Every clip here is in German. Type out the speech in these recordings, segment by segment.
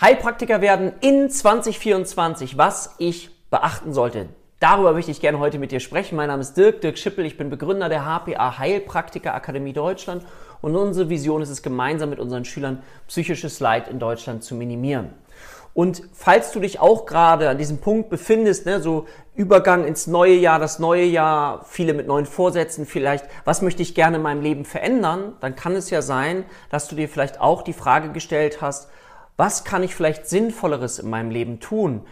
Heilpraktiker werden in 2024, was ich beachten sollte. Darüber möchte ich gerne heute mit dir sprechen. Mein Name ist Dirk, Dirk Schippel. Ich bin Begründer der HPA Heilpraktiker Akademie Deutschland. Und unsere Vision ist es, gemeinsam mit unseren Schülern psychisches Leid in Deutschland zu minimieren. Und falls du dich auch gerade an diesem Punkt befindest, ne, so Übergang ins neue Jahr, das neue Jahr, viele mit neuen Vorsätzen, vielleicht, was möchte ich gerne in meinem Leben verändern, dann kann es ja sein, dass du dir vielleicht auch die Frage gestellt hast, was kann ich vielleicht Sinnvolleres in meinem Leben tun?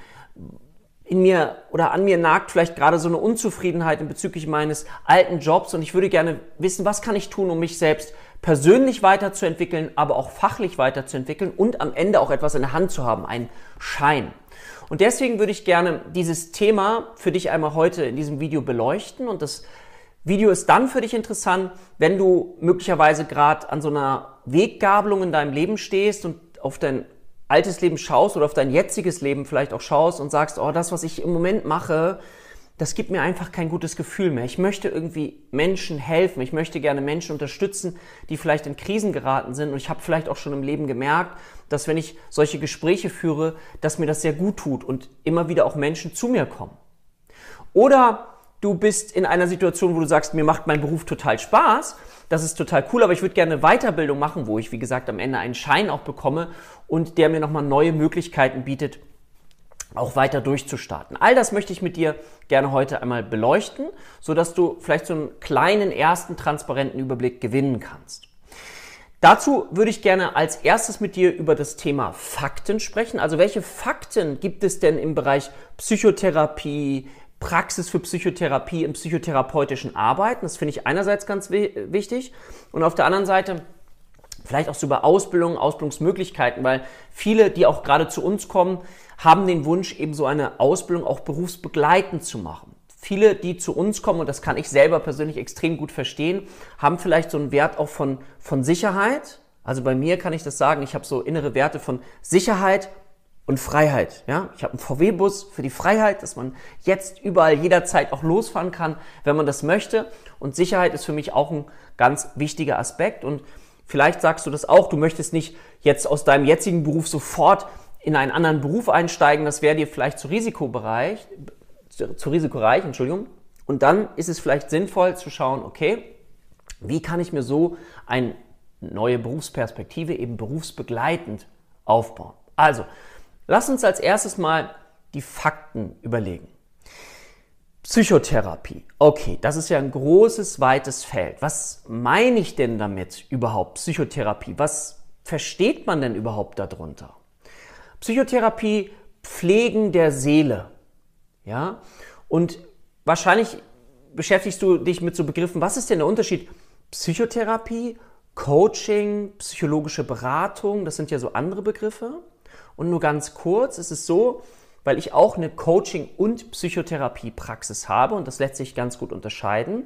In mir oder an mir nagt vielleicht gerade so eine Unzufriedenheit bezüglich meines alten Jobs und ich würde gerne wissen, was kann ich tun, um mich selbst persönlich weiterzuentwickeln, aber auch fachlich weiterzuentwickeln und am Ende auch etwas in der Hand zu haben, einen Schein. Und deswegen würde ich gerne dieses Thema für dich einmal heute in diesem Video beleuchten und das Video ist dann für dich interessant, wenn du möglicherweise gerade an so einer Weggabelung in deinem Leben stehst und auf dein altes Leben schaust oder auf dein jetziges Leben vielleicht auch schaust und sagst, oh, das, was ich im Moment mache, das gibt mir einfach kein gutes Gefühl mehr. Ich möchte irgendwie Menschen helfen. Ich möchte gerne Menschen unterstützen, die vielleicht in Krisen geraten sind. Und ich habe vielleicht auch schon im Leben gemerkt, dass wenn ich solche Gespräche führe, dass mir das sehr gut tut und immer wieder auch Menschen zu mir kommen. Oder du bist in einer Situation, wo du sagst, mir macht mein Beruf total Spaß, das ist total cool, aber ich würde gerne Weiterbildung machen, wo ich, wie gesagt, am Ende einen Schein auch bekomme und der mir nochmal neue Möglichkeiten bietet, auch weiter durchzustarten. All das möchte ich mit dir gerne heute einmal beleuchten, so dass du vielleicht so einen kleinen ersten transparenten Überblick gewinnen kannst. Dazu würde ich gerne als erstes mit dir über das Thema Fakten sprechen. Also welche Fakten gibt es denn im Bereich Psychotherapie, Praxis für Psychotherapie im psychotherapeutischen Arbeiten. Das finde ich einerseits ganz wichtig. Und auf der anderen Seite vielleicht auch so über Ausbildung, Ausbildungsmöglichkeiten, weil viele, die auch gerade zu uns kommen, haben den Wunsch, eben so eine Ausbildung auch berufsbegleitend zu machen. Viele, die zu uns kommen, und das kann ich selber persönlich extrem gut verstehen, haben vielleicht so einen Wert auch von, von Sicherheit. Also bei mir kann ich das sagen, ich habe so innere Werte von Sicherheit und Freiheit. Ja, ich habe einen VW-Bus für die Freiheit, dass man jetzt überall jederzeit auch losfahren kann, wenn man das möchte. Und Sicherheit ist für mich auch ein ganz wichtiger Aspekt. Und vielleicht sagst du das auch. Du möchtest nicht jetzt aus deinem jetzigen Beruf sofort in einen anderen Beruf einsteigen. Das wäre dir vielleicht zu Risikobereich, zu risikoreich, Entschuldigung. Und dann ist es vielleicht sinnvoll zu schauen, okay, wie kann ich mir so eine neue Berufsperspektive eben berufsbegleitend aufbauen? Also, Lass uns als erstes mal die Fakten überlegen. Psychotherapie. Okay, das ist ja ein großes, weites Feld. Was meine ich denn damit überhaupt, Psychotherapie? Was versteht man denn überhaupt darunter? Psychotherapie, Pflegen der Seele. Ja? Und wahrscheinlich beschäftigst du dich mit so Begriffen, was ist denn der Unterschied? Psychotherapie, Coaching, psychologische Beratung, das sind ja so andere Begriffe. Und nur ganz kurz, es ist so, weil ich auch eine Coaching- und Psychotherapiepraxis habe und das lässt sich ganz gut unterscheiden.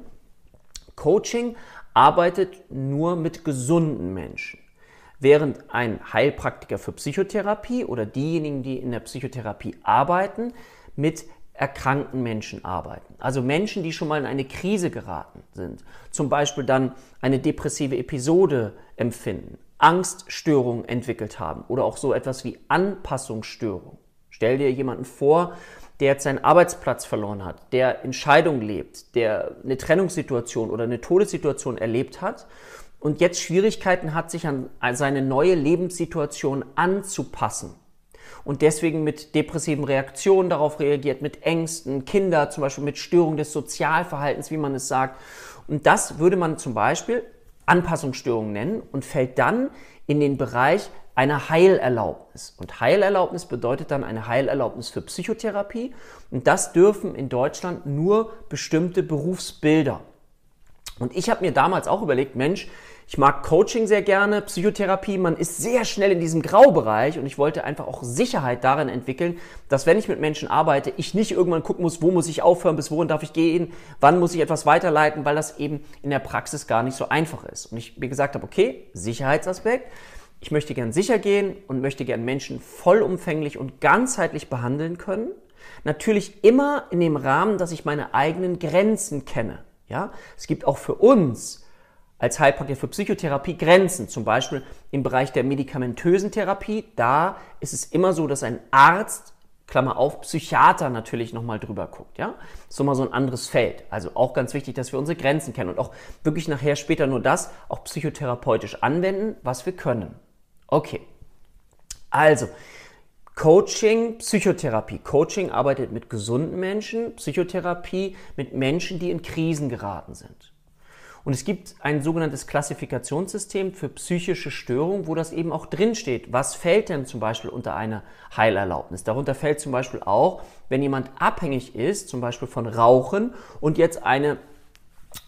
Coaching arbeitet nur mit gesunden Menschen, während ein Heilpraktiker für Psychotherapie oder diejenigen, die in der Psychotherapie arbeiten, mit erkrankten Menschen arbeiten. Also Menschen, die schon mal in eine Krise geraten sind, zum Beispiel dann eine depressive Episode empfinden, Angststörungen entwickelt haben oder auch so etwas wie Anpassungsstörung. Stell dir jemanden vor, der jetzt seinen Arbeitsplatz verloren hat, der in Scheidung lebt, der eine Trennungssituation oder eine Todessituation erlebt hat und jetzt Schwierigkeiten hat, sich an seine neue Lebenssituation anzupassen und deswegen mit depressiven Reaktionen darauf reagiert, mit Ängsten, Kinder zum Beispiel mit Störung des Sozialverhaltens, wie man es sagt. Und das würde man zum Beispiel Anpassungsstörung nennen und fällt dann in den Bereich einer Heilerlaubnis. Und Heilerlaubnis bedeutet dann eine Heilerlaubnis für Psychotherapie. Und das dürfen in Deutschland nur bestimmte Berufsbilder. Und ich habe mir damals auch überlegt, Mensch, ich mag Coaching sehr gerne, Psychotherapie, man ist sehr schnell in diesem Graubereich und ich wollte einfach auch Sicherheit darin entwickeln, dass wenn ich mit Menschen arbeite, ich nicht irgendwann gucken muss, wo muss ich aufhören, bis wohin darf ich gehen, wann muss ich etwas weiterleiten, weil das eben in der Praxis gar nicht so einfach ist. Und ich mir gesagt habe, okay, Sicherheitsaspekt, ich möchte gern sicher gehen und möchte gern Menschen vollumfänglich und ganzheitlich behandeln können. Natürlich immer in dem Rahmen, dass ich meine eigenen Grenzen kenne. Ja, es gibt auch für uns als Heilpraktiker für Psychotherapie Grenzen, zum Beispiel im Bereich der medikamentösen Therapie. Da ist es immer so, dass ein Arzt, Klammer auf, Psychiater natürlich nochmal drüber guckt. Ja? Das ist nochmal so ein anderes Feld. Also auch ganz wichtig, dass wir unsere Grenzen kennen und auch wirklich nachher später nur das auch psychotherapeutisch anwenden, was wir können. Okay. Also, Coaching, Psychotherapie. Coaching arbeitet mit gesunden Menschen, Psychotherapie mit Menschen, die in Krisen geraten sind. Und es gibt ein sogenanntes Klassifikationssystem für psychische Störungen, wo das eben auch drinsteht. Was fällt denn zum Beispiel unter eine Heilerlaubnis? Darunter fällt zum Beispiel auch, wenn jemand abhängig ist, zum Beispiel von Rauchen und jetzt eine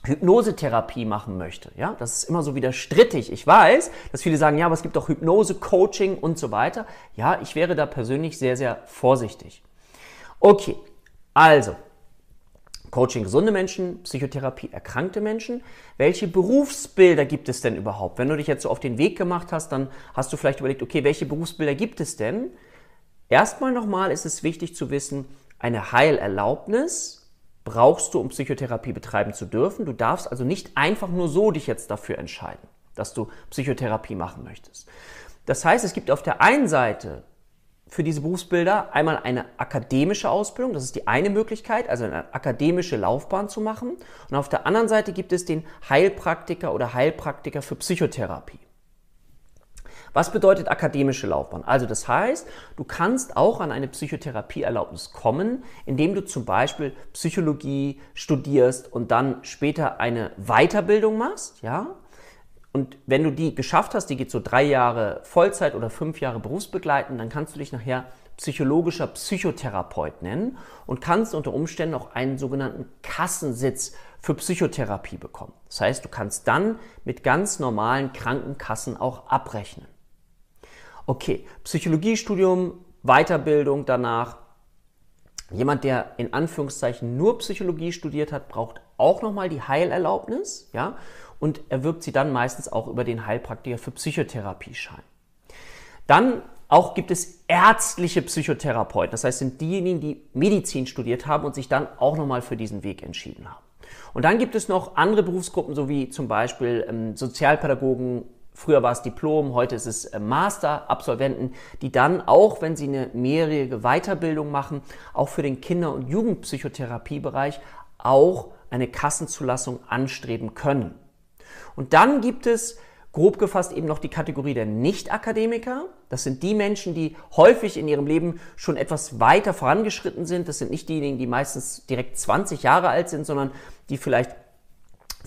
Hypnosetherapie machen möchte. Ja, das ist immer so wieder strittig. Ich weiß, dass viele sagen, ja, aber es gibt auch Hypnose, Coaching und so weiter. Ja, ich wäre da persönlich sehr, sehr vorsichtig. Okay, also Coaching gesunde Menschen, Psychotherapie erkrankte Menschen. Welche Berufsbilder gibt es denn überhaupt? Wenn du dich jetzt so auf den Weg gemacht hast, dann hast du vielleicht überlegt, okay, welche Berufsbilder gibt es denn? Erstmal nochmal ist es wichtig zu wissen, eine Heilerlaubnis brauchst du, um Psychotherapie betreiben zu dürfen. Du darfst also nicht einfach nur so dich jetzt dafür entscheiden, dass du Psychotherapie machen möchtest. Das heißt, es gibt auf der einen Seite für diese Berufsbilder einmal eine akademische Ausbildung, das ist die eine Möglichkeit, also eine akademische Laufbahn zu machen. Und auf der anderen Seite gibt es den Heilpraktiker oder Heilpraktiker für Psychotherapie. Was bedeutet akademische Laufbahn? Also das heißt, du kannst auch an eine Psychotherapieerlaubnis kommen, indem du zum Beispiel Psychologie studierst und dann später eine Weiterbildung machst, ja, und wenn du die geschafft hast, die geht so drei Jahre Vollzeit oder fünf Jahre berufsbegleitend, dann kannst du dich nachher psychologischer Psychotherapeut nennen und kannst unter Umständen auch einen sogenannten Kassensitz für Psychotherapie bekommen. Das heißt, du kannst dann mit ganz normalen Krankenkassen auch abrechnen. Okay, Psychologiestudium, Weiterbildung danach. Jemand, der in Anführungszeichen nur Psychologie studiert hat, braucht auch nochmal die Heilerlaubnis, ja, und erwirbt sie dann meistens auch über den Heilpraktiker für Psychotherapieschein. Dann auch gibt es ärztliche Psychotherapeuten, das heißt sind diejenigen, die Medizin studiert haben und sich dann auch nochmal für diesen Weg entschieden haben. Und dann gibt es noch andere Berufsgruppen, so wie zum Beispiel ähm, Sozialpädagogen, früher war es Diplom, heute ist es äh, Master-Absolventen, die dann auch, wenn sie eine mehrjährige Weiterbildung machen, auch für den Kinder- und Jugendpsychotherapiebereich auch eine Kassenzulassung anstreben können. Und dann gibt es grob gefasst eben noch die Kategorie der Nicht-Akademiker. Das sind die Menschen, die häufig in ihrem Leben schon etwas weiter vorangeschritten sind. Das sind nicht diejenigen, die meistens direkt 20 Jahre alt sind, sondern die vielleicht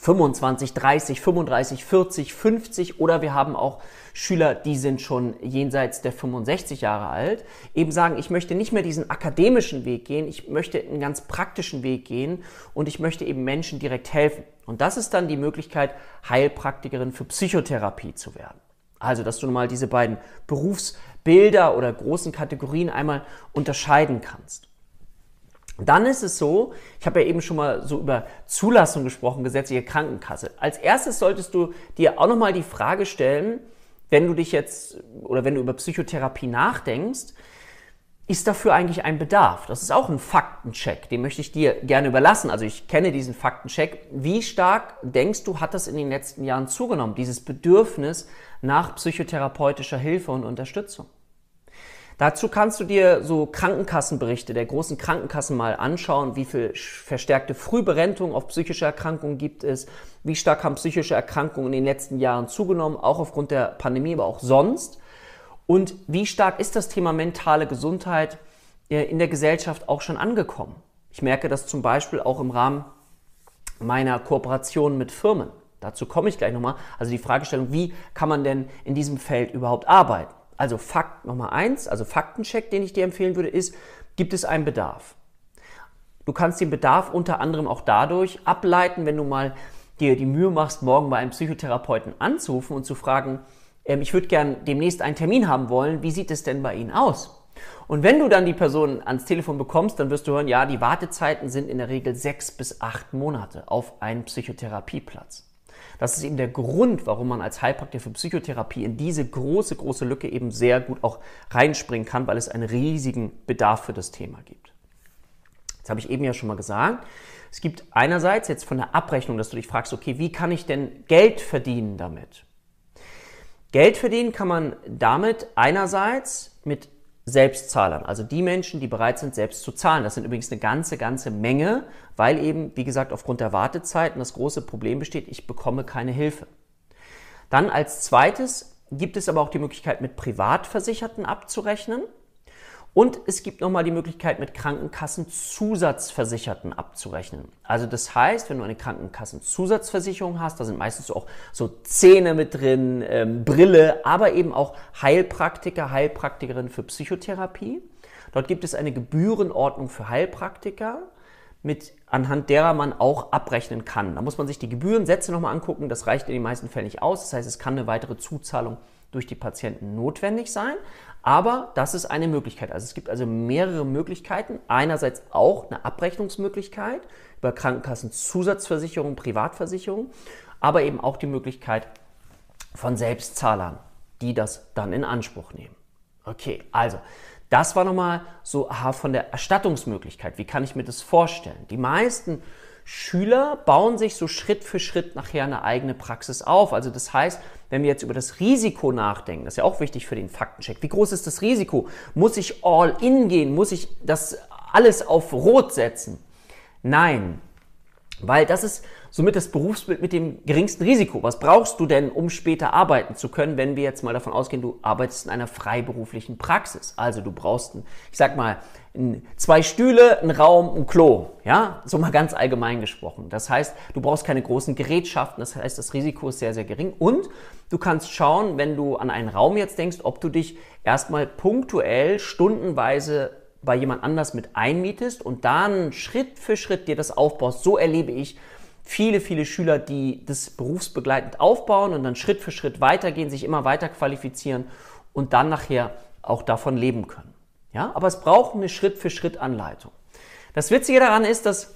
25, 30, 35, 40, 50 oder wir haben auch Schüler, die sind schon jenseits der 65 Jahre alt, eben sagen, ich möchte nicht mehr diesen akademischen Weg gehen, ich möchte einen ganz praktischen Weg gehen und ich möchte eben Menschen direkt helfen. Und das ist dann die Möglichkeit, Heilpraktikerin für Psychotherapie zu werden. Also, dass du mal diese beiden Berufsbilder oder großen Kategorien einmal unterscheiden kannst. Dann ist es so, ich habe ja eben schon mal so über Zulassung gesprochen, gesetzliche Krankenkasse. Als erstes solltest du dir auch nochmal die Frage stellen, wenn du dich jetzt oder wenn du über Psychotherapie nachdenkst, ist dafür eigentlich ein Bedarf? Das ist auch ein Faktencheck, den möchte ich dir gerne überlassen. Also ich kenne diesen Faktencheck. Wie stark denkst du, hat das in den letzten Jahren zugenommen, dieses Bedürfnis nach psychotherapeutischer Hilfe und Unterstützung? Dazu kannst du dir so Krankenkassenberichte der großen Krankenkassen mal anschauen, wie viel verstärkte Frühberentung auf psychische Erkrankungen gibt es, wie stark haben psychische Erkrankungen in den letzten Jahren zugenommen, auch aufgrund der Pandemie, aber auch sonst. Und wie stark ist das Thema mentale Gesundheit äh, in der Gesellschaft auch schon angekommen? Ich merke das zum Beispiel auch im Rahmen meiner Kooperation mit Firmen. Dazu komme ich gleich nochmal. Also die Fragestellung, wie kann man denn in diesem Feld überhaupt arbeiten? Also Fakt Nummer eins, also Faktencheck, den ich dir empfehlen würde, ist, gibt es einen Bedarf? Du kannst den Bedarf unter anderem auch dadurch ableiten, wenn du mal dir die Mühe machst, morgen bei einem Psychotherapeuten anzurufen und zu fragen, ähm, ich würde gern demnächst einen Termin haben wollen, wie sieht es denn bei Ihnen aus? Und wenn du dann die Person ans Telefon bekommst, dann wirst du hören, ja, die Wartezeiten sind in der Regel sechs bis acht Monate auf einen Psychotherapieplatz. Das ist eben der Grund, warum man als Heilpraktiker für Psychotherapie in diese große, große Lücke eben sehr gut auch reinspringen kann, weil es einen riesigen Bedarf für das Thema gibt. Das habe ich eben ja schon mal gesagt. Es gibt einerseits jetzt von der Abrechnung, dass du dich fragst, okay, wie kann ich denn Geld verdienen damit? Geld verdienen kann man damit einerseits mit Selbstzahlern, also die Menschen, die bereit sind, selbst zu zahlen. Das sind übrigens eine ganze, ganze Menge, weil eben, wie gesagt, aufgrund der Wartezeiten das große Problem besteht, ich bekomme keine Hilfe. Dann als zweites gibt es aber auch die Möglichkeit, mit Privatversicherten abzurechnen. Und es gibt nochmal die Möglichkeit, mit Krankenkassenzusatzversicherten abzurechnen. Also das heißt, wenn du eine Krankenkassenzusatzversicherung hast, da sind meistens auch so Zähne mit drin, ähm, Brille, aber eben auch Heilpraktiker, Heilpraktikerin für Psychotherapie. Dort gibt es eine Gebührenordnung für Heilpraktiker, mit, anhand derer man auch abrechnen kann. Da muss man sich die Gebührensätze nochmal angucken. Das reicht in den meisten Fällen nicht aus. Das heißt, es kann eine weitere Zuzahlung durch die Patienten notwendig sein. Aber das ist eine Möglichkeit. Also es gibt also mehrere Möglichkeiten. Einerseits auch eine Abrechnungsmöglichkeit über Krankenkassenzusatzversicherung, Privatversicherung, aber eben auch die Möglichkeit von Selbstzahlern, die das dann in Anspruch nehmen. Okay, also das war nochmal so von der Erstattungsmöglichkeit. Wie kann ich mir das vorstellen? Die meisten Schüler bauen sich so Schritt für Schritt nachher eine eigene Praxis auf. Also das heißt, wenn wir jetzt über das Risiko nachdenken, das ist ja auch wichtig für den Faktencheck. Wie groß ist das Risiko? Muss ich all in gehen? Muss ich das alles auf Rot setzen? Nein, weil das ist somit das Berufsbild mit dem geringsten Risiko. Was brauchst du denn, um später arbeiten zu können, wenn wir jetzt mal davon ausgehen, du arbeitest in einer freiberuflichen Praxis? Also du brauchst, ein, ich sag mal, zwei Stühle, ein Raum, ein Klo. Ja, so mal ganz allgemein gesprochen. Das heißt, du brauchst keine großen Gerätschaften. Das heißt, das Risiko ist sehr, sehr gering. Und du kannst schauen, wenn du an einen Raum jetzt denkst, ob du dich erstmal punktuell, stundenweise bei jemand anders mit einmietest und dann Schritt für Schritt dir das aufbaust. So erlebe ich viele, viele Schüler, die das berufsbegleitend aufbauen und dann Schritt für Schritt weitergehen, sich immer weiter qualifizieren und dann nachher auch davon leben können. Ja, aber es braucht eine Schritt für Schritt Anleitung. Das Witzige daran ist, dass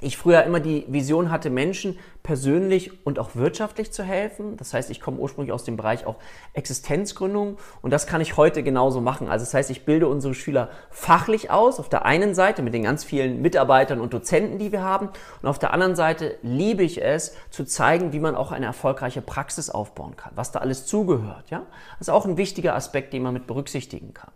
ich früher immer die Vision hatte, Menschen persönlich und auch wirtschaftlich zu helfen. Das heißt, ich komme ursprünglich aus dem Bereich auch Existenzgründung und das kann ich heute genauso machen. Also das heißt, ich bilde unsere Schüler fachlich aus, auf der einen Seite mit den ganz vielen Mitarbeitern und Dozenten, die wir haben und auf der anderen Seite liebe ich es, zu zeigen, wie man auch eine erfolgreiche Praxis aufbauen kann, was da alles zugehört. Ja? Das ist auch ein wichtiger Aspekt, den man mit berücksichtigen kann.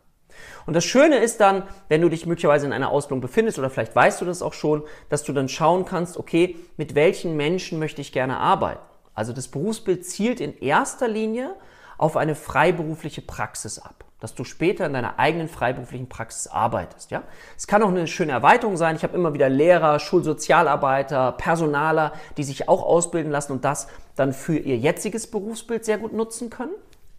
Und das Schöne ist dann, wenn du dich möglicherweise in einer Ausbildung befindest oder vielleicht weißt du das auch schon, dass du dann schauen kannst, okay, mit welchen Menschen möchte ich gerne arbeiten. Also das Berufsbild zielt in erster Linie auf eine freiberufliche Praxis ab, dass du später in deiner eigenen freiberuflichen Praxis arbeitest. Ja, es kann auch eine schöne Erweiterung sein. Ich habe immer wieder Lehrer, Schulsozialarbeiter, Personaler, die sich auch ausbilden lassen und das dann für ihr jetziges Berufsbild sehr gut nutzen können.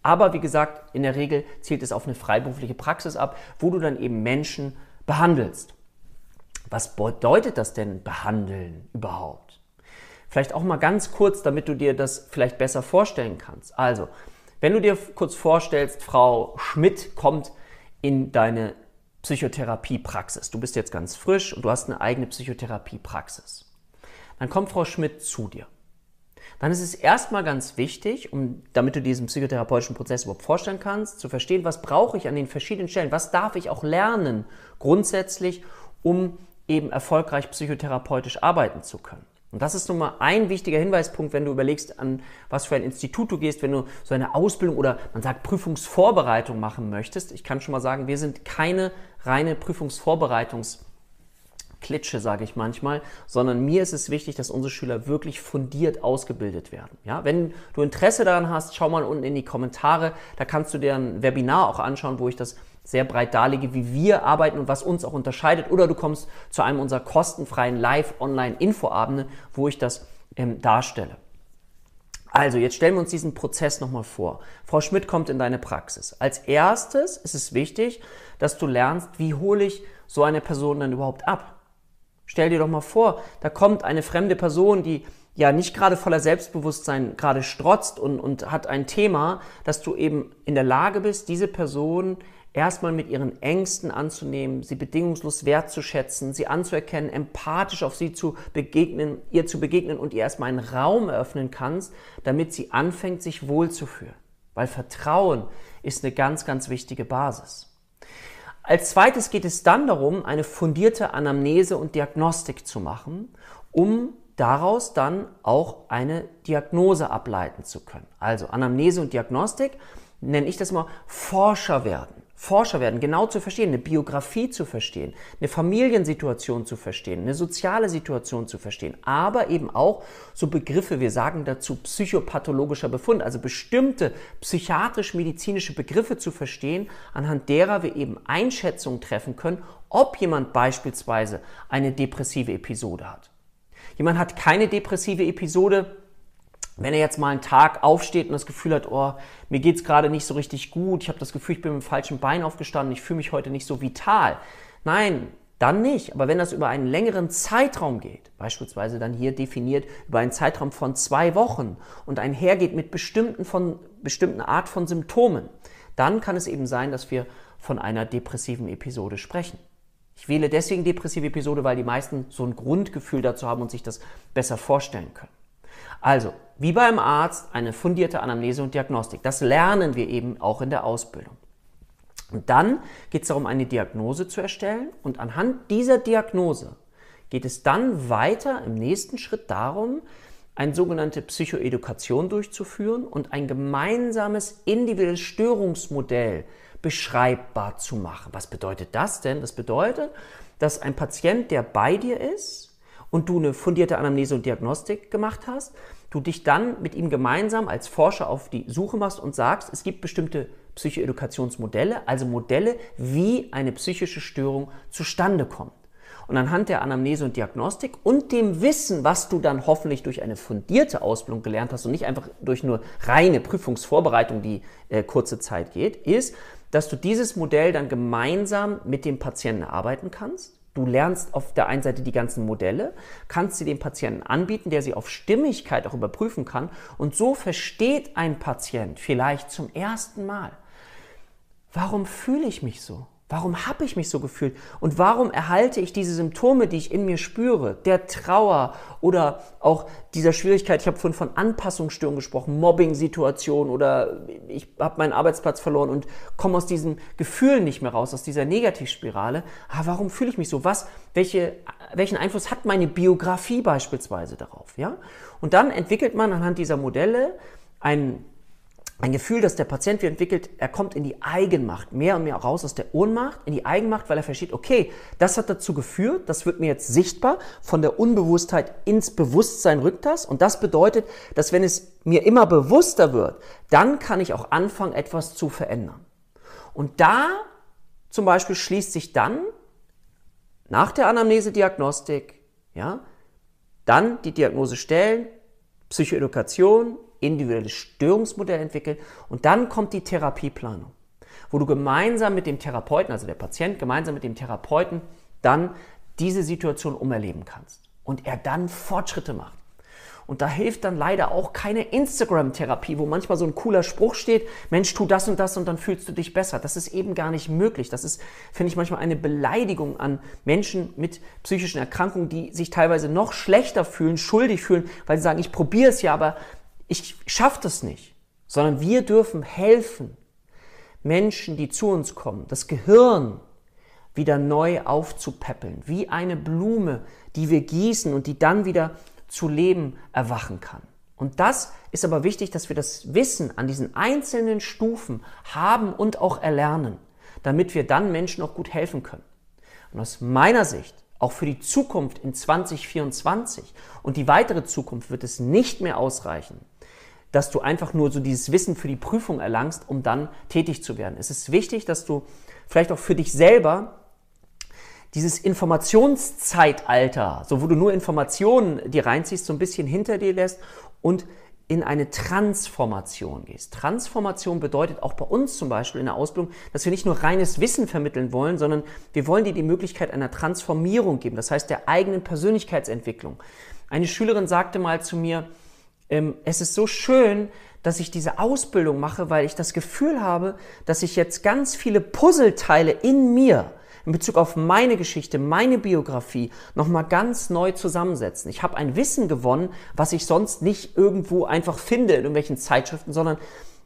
Aber wie gesagt, in der Regel zielt es auf eine freiberufliche Praxis ab, wo du dann eben Menschen behandelst. Was bedeutet das denn behandeln überhaupt? Vielleicht auch mal ganz kurz, damit du dir das vielleicht besser vorstellen kannst. Also, wenn du dir kurz vorstellst, Frau Schmidt kommt in deine Psychotherapiepraxis. Du bist jetzt ganz frisch und du hast eine eigene Psychotherapiepraxis. Dann kommt Frau Schmidt zu dir dann ist es erstmal ganz wichtig, um, damit du diesen psychotherapeutischen Prozess überhaupt vorstellen kannst, zu verstehen, was brauche ich an den verschiedenen Stellen, was darf ich auch lernen grundsätzlich, um eben erfolgreich psychotherapeutisch arbeiten zu können. Und das ist nun mal ein wichtiger Hinweispunkt, wenn du überlegst, an was für ein Institut du gehst, wenn du so eine Ausbildung oder man sagt Prüfungsvorbereitung machen möchtest. Ich kann schon mal sagen, wir sind keine reine Prüfungsvorbereitungs- Klitsche, sage ich manchmal, sondern mir ist es wichtig, dass unsere Schüler wirklich fundiert ausgebildet werden. Ja, wenn du Interesse daran hast, schau mal unten in die Kommentare, da kannst du dir ein Webinar auch anschauen, wo ich das sehr breit darlege, wie wir arbeiten und was uns auch unterscheidet. Oder du kommst zu einem unserer kostenfreien Live-Online-Infoabende, wo ich das ähm, darstelle. Also, jetzt stellen wir uns diesen Prozess nochmal vor. Frau Schmidt kommt in deine Praxis. Als erstes ist es wichtig, dass du lernst, wie hole ich so eine Person denn überhaupt ab? Stell dir doch mal vor, da kommt eine fremde Person, die ja nicht gerade voller Selbstbewusstsein gerade strotzt und, und hat ein Thema, dass du eben in der Lage bist, diese Person erstmal mit ihren Ängsten anzunehmen, sie bedingungslos wertzuschätzen, sie anzuerkennen, empathisch auf sie zu begegnen, ihr zu begegnen und ihr erstmal einen Raum eröffnen kannst, damit sie anfängt, sich wohlzufühlen. Weil Vertrauen ist eine ganz, ganz wichtige Basis. Als zweites geht es dann darum, eine fundierte Anamnese und Diagnostik zu machen, um daraus dann auch eine Diagnose ableiten zu können. Also Anamnese und Diagnostik nenne ich das mal Forscher werden. Forscher werden, genau zu verstehen, eine Biografie zu verstehen, eine Familiensituation zu verstehen, eine soziale Situation zu verstehen, aber eben auch so Begriffe, wir sagen dazu psychopathologischer Befund, also bestimmte psychiatrisch-medizinische Begriffe zu verstehen, anhand derer wir eben Einschätzungen treffen können, ob jemand beispielsweise eine depressive Episode hat. Jemand hat keine depressive Episode, wenn er jetzt mal einen Tag aufsteht und das Gefühl hat, oh, mir geht's gerade nicht so richtig gut, ich habe das Gefühl, ich bin mit dem falschen Bein aufgestanden, ich fühle mich heute nicht so vital. Nein, dann nicht. Aber wenn das über einen längeren Zeitraum geht, beispielsweise dann hier definiert über einen Zeitraum von zwei Wochen und einhergeht mit bestimmten, von, bestimmten Art von Symptomen, dann kann es eben sein, dass wir von einer depressiven Episode sprechen. Ich wähle deswegen depressive Episode, weil die meisten so ein Grundgefühl dazu haben und sich das besser vorstellen können. Also, wie beim Arzt, eine fundierte Anamnese und Diagnostik. Das lernen wir eben auch in der Ausbildung. Und dann geht es darum, eine Diagnose zu erstellen. Und anhand dieser Diagnose geht es dann weiter im nächsten Schritt darum, eine sogenannte Psychoedukation durchzuführen und ein gemeinsames individuelles Störungsmodell beschreibbar zu machen. Was bedeutet das denn? Das bedeutet, dass ein Patient, der bei dir ist, und du eine fundierte Anamnese und Diagnostik gemacht hast, du dich dann mit ihm gemeinsam als Forscher auf die Suche machst und sagst, es gibt bestimmte Psychoedukationsmodelle, also Modelle, wie eine psychische Störung zustande kommt. Und anhand der Anamnese und Diagnostik und dem Wissen, was du dann hoffentlich durch eine fundierte Ausbildung gelernt hast und nicht einfach durch nur reine Prüfungsvorbereitung, die äh, kurze Zeit geht, ist, dass du dieses Modell dann gemeinsam mit dem Patienten erarbeiten kannst Du lernst auf der einen Seite die ganzen Modelle, kannst sie dem Patienten anbieten, der sie auf Stimmigkeit auch überprüfen kann. Und so versteht ein Patient vielleicht zum ersten Mal, warum fühle ich mich so? Warum habe ich mich so gefühlt? Und warum erhalte ich diese Symptome, die ich in mir spüre, der Trauer oder auch dieser Schwierigkeit, ich habe vorhin von Anpassungsstörungen gesprochen, Mobbing-Situation oder ich habe meinen Arbeitsplatz verloren und komme aus diesem Gefühl nicht mehr raus, aus dieser Negativspirale. Ah, warum fühle ich mich so? Was, welche, welchen Einfluss hat meine Biografie beispielsweise darauf? Ja? Und dann entwickelt man anhand dieser Modelle ein ein Gefühl, dass der Patient wie entwickelt, er kommt in die Eigenmacht, mehr und mehr raus aus der Ohnmacht, in die Eigenmacht, weil er versteht, okay, das hat dazu geführt, das wird mir jetzt sichtbar, von der Unbewusstheit ins Bewusstsein rückt das und das bedeutet, dass wenn es mir immer bewusster wird, dann kann ich auch anfangen, etwas zu verändern. Und da zum Beispiel schließt sich dann nach der Anamnese-Diagnostik, ja, dann die Diagnose stellen, Psychoedukation, individuelles Störungsmodell entwickeln und dann kommt die Therapieplanung, wo du gemeinsam mit dem Therapeuten, also der Patient gemeinsam mit dem Therapeuten dann diese Situation umerleben kannst und er dann Fortschritte macht. Und da hilft dann leider auch keine Instagram-Therapie, wo manchmal so ein cooler Spruch steht, Mensch, tu das und das und dann fühlst du dich besser. Das ist eben gar nicht möglich. Das ist, finde ich, manchmal eine Beleidigung an Menschen mit psychischen Erkrankungen, die sich teilweise noch schlechter fühlen, schuldig fühlen, weil sie sagen, ich probiere es ja, aber ich schaffe das nicht, sondern wir dürfen helfen, Menschen, die zu uns kommen, das Gehirn wieder neu aufzupäppeln, wie eine Blume, die wir gießen und die dann wieder zu Leben erwachen kann. Und das ist aber wichtig, dass wir das Wissen an diesen einzelnen Stufen haben und auch erlernen, damit wir dann Menschen auch gut helfen können. Und aus meiner Sicht, auch für die Zukunft in 2024 und die weitere Zukunft wird es nicht mehr ausreichen, dass du einfach nur so dieses Wissen für die Prüfung erlangst, um dann tätig zu werden. Es ist wichtig, dass du vielleicht auch für dich selber dieses Informationszeitalter, so wo du nur Informationen dir reinziehst, so ein bisschen hinter dir lässt und in eine Transformation gehst. Transformation bedeutet auch bei uns zum Beispiel in der Ausbildung, dass wir nicht nur reines Wissen vermitteln wollen, sondern wir wollen dir die Möglichkeit einer Transformierung geben, das heißt der eigenen Persönlichkeitsentwicklung. Eine Schülerin sagte mal zu mir, ähm, es ist so schön, dass ich diese Ausbildung mache, weil ich das Gefühl habe, dass ich jetzt ganz viele Puzzleteile in mir in Bezug auf meine Geschichte, meine Biografie nochmal ganz neu zusammensetzen. Ich habe ein Wissen gewonnen, was ich sonst nicht irgendwo einfach finde in irgendwelchen Zeitschriften, sondern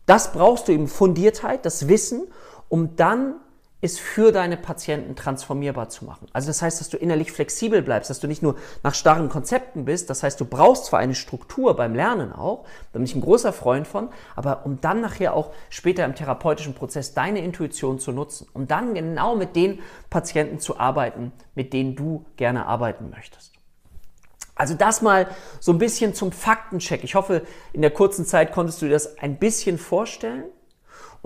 das brauchst du eben Fundiertheit, das Wissen, um dann ist für deine Patienten transformierbar zu machen. Also das heißt, dass du innerlich flexibel bleibst, dass du nicht nur nach starren Konzepten bist. Das heißt, du brauchst zwar eine Struktur beim Lernen auch, da bin ich ein großer Freund von, aber um dann nachher auch später im therapeutischen Prozess deine Intuition zu nutzen, um dann genau mit den Patienten zu arbeiten, mit denen du gerne arbeiten möchtest. Also das mal so ein bisschen zum Faktencheck. Ich hoffe, in der kurzen Zeit konntest du dir das ein bisschen vorstellen.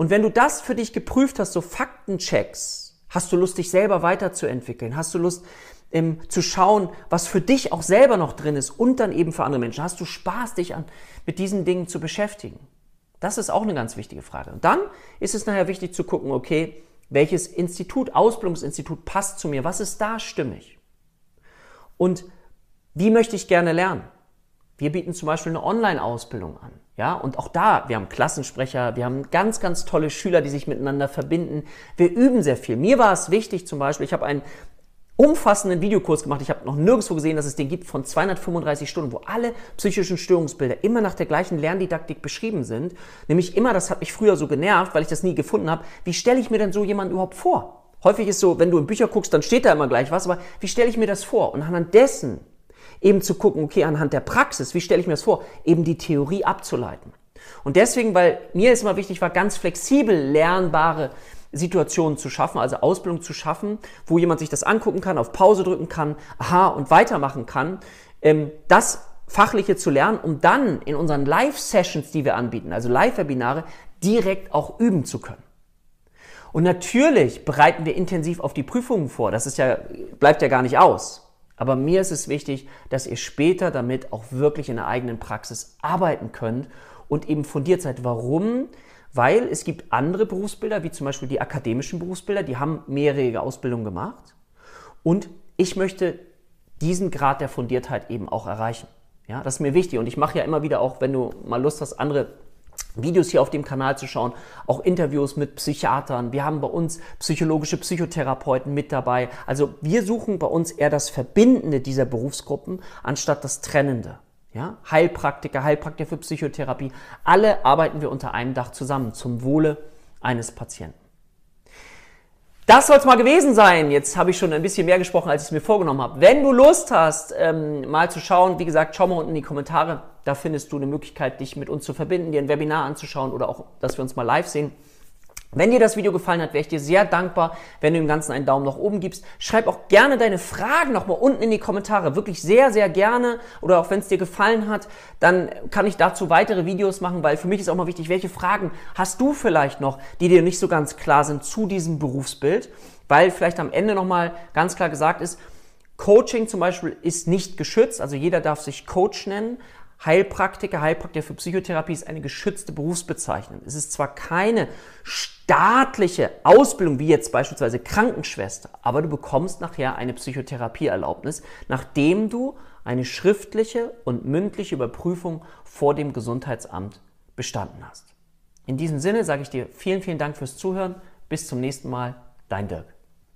Und wenn du das für dich geprüft hast, so Faktenchecks, hast du Lust, dich selber weiterzuentwickeln? Hast du Lust, ähm, zu schauen, was für dich auch selber noch drin ist und dann eben für andere Menschen? Hast du Spaß, dich an, mit diesen Dingen zu beschäftigen? Das ist auch eine ganz wichtige Frage. Und dann ist es nachher wichtig zu gucken, okay, welches Institut, Ausbildungsinstitut passt zu mir? Was ist da stimmig? Und wie möchte ich gerne lernen? Wir bieten zum Beispiel eine Online-Ausbildung an. Ja, und auch da, wir haben Klassensprecher, wir haben ganz, ganz tolle Schüler, die sich miteinander verbinden. Wir üben sehr viel. Mir war es wichtig zum Beispiel, ich habe einen umfassenden Videokurs gemacht. Ich habe noch nirgendwo gesehen, dass es den gibt von 235 Stunden, wo alle psychischen Störungsbilder immer nach der gleichen Lerndidaktik beschrieben sind. Nämlich immer, das hat mich früher so genervt, weil ich das nie gefunden habe. Wie stelle ich mir denn so jemanden überhaupt vor? Häufig ist so, wenn du in Bücher guckst, dann steht da immer gleich was, aber wie stelle ich mir das vor? Und anhand dessen eben zu gucken, okay, anhand der Praxis, wie stelle ich mir das vor, eben die Theorie abzuleiten. Und deswegen, weil mir ist immer wichtig war, ganz flexibel lernbare Situationen zu schaffen, also Ausbildung zu schaffen, wo jemand sich das angucken kann, auf Pause drücken kann, aha, und weitermachen kann, ähm, das Fachliche zu lernen, um dann in unseren Live-Sessions, die wir anbieten, also Live-Webinare, direkt auch üben zu können. Und natürlich bereiten wir intensiv auf die Prüfungen vor. Das ist ja, bleibt ja gar nicht aus. Aber mir ist es wichtig, dass ihr später damit auch wirklich in der eigenen Praxis arbeiten könnt und eben fundiert seid. Warum? Weil es gibt andere Berufsbilder, wie zum Beispiel die akademischen Berufsbilder, die haben mehrjährige Ausbildung gemacht. Und ich möchte diesen Grad der Fundiertheit eben auch erreichen. Ja, das ist mir wichtig. Und ich mache ja immer wieder auch, wenn du mal Lust hast, andere Videos hier auf dem Kanal zu schauen, auch Interviews mit Psychiatern. Wir haben bei uns psychologische Psychotherapeuten mit dabei. Also wir suchen bei uns eher das Verbindende dieser Berufsgruppen anstatt das Trennende. Ja? Heilpraktiker, Heilpraktiker für Psychotherapie, alle arbeiten wir unter einem Dach zusammen zum Wohle eines Patienten. Das soll es mal gewesen sein. Jetzt habe ich schon ein bisschen mehr gesprochen, als ich es mir vorgenommen habe. Wenn du Lust hast, ähm, mal zu schauen, wie gesagt, schau mal unten in die Kommentare. Da findest du eine Möglichkeit, dich mit uns zu verbinden, dir ein Webinar anzuschauen oder auch, dass wir uns mal live sehen. Wenn dir das Video gefallen hat, wäre ich dir sehr dankbar, wenn du dem Ganzen einen Daumen nach oben gibst. Schreib auch gerne deine Fragen nochmal unten in die Kommentare. Wirklich sehr, sehr gerne. Oder auch wenn es dir gefallen hat, dann kann ich dazu weitere Videos machen, weil für mich ist auch mal wichtig, welche Fragen hast du vielleicht noch, die dir nicht so ganz klar sind zu diesem Berufsbild. Weil vielleicht am Ende nochmal ganz klar gesagt ist, Coaching zum Beispiel ist nicht geschützt. Also jeder darf sich Coach nennen. Heilpraktiker, Heilpraktiker für Psychotherapie ist eine geschützte Berufsbezeichnung. Es ist zwar keine staatliche Ausbildung wie jetzt beispielsweise Krankenschwester, aber du bekommst nachher eine Psychotherapieerlaubnis, nachdem du eine schriftliche und mündliche Überprüfung vor dem Gesundheitsamt bestanden hast. In diesem Sinne sage ich dir vielen, vielen Dank fürs Zuhören. Bis zum nächsten Mal. Dein Dirk.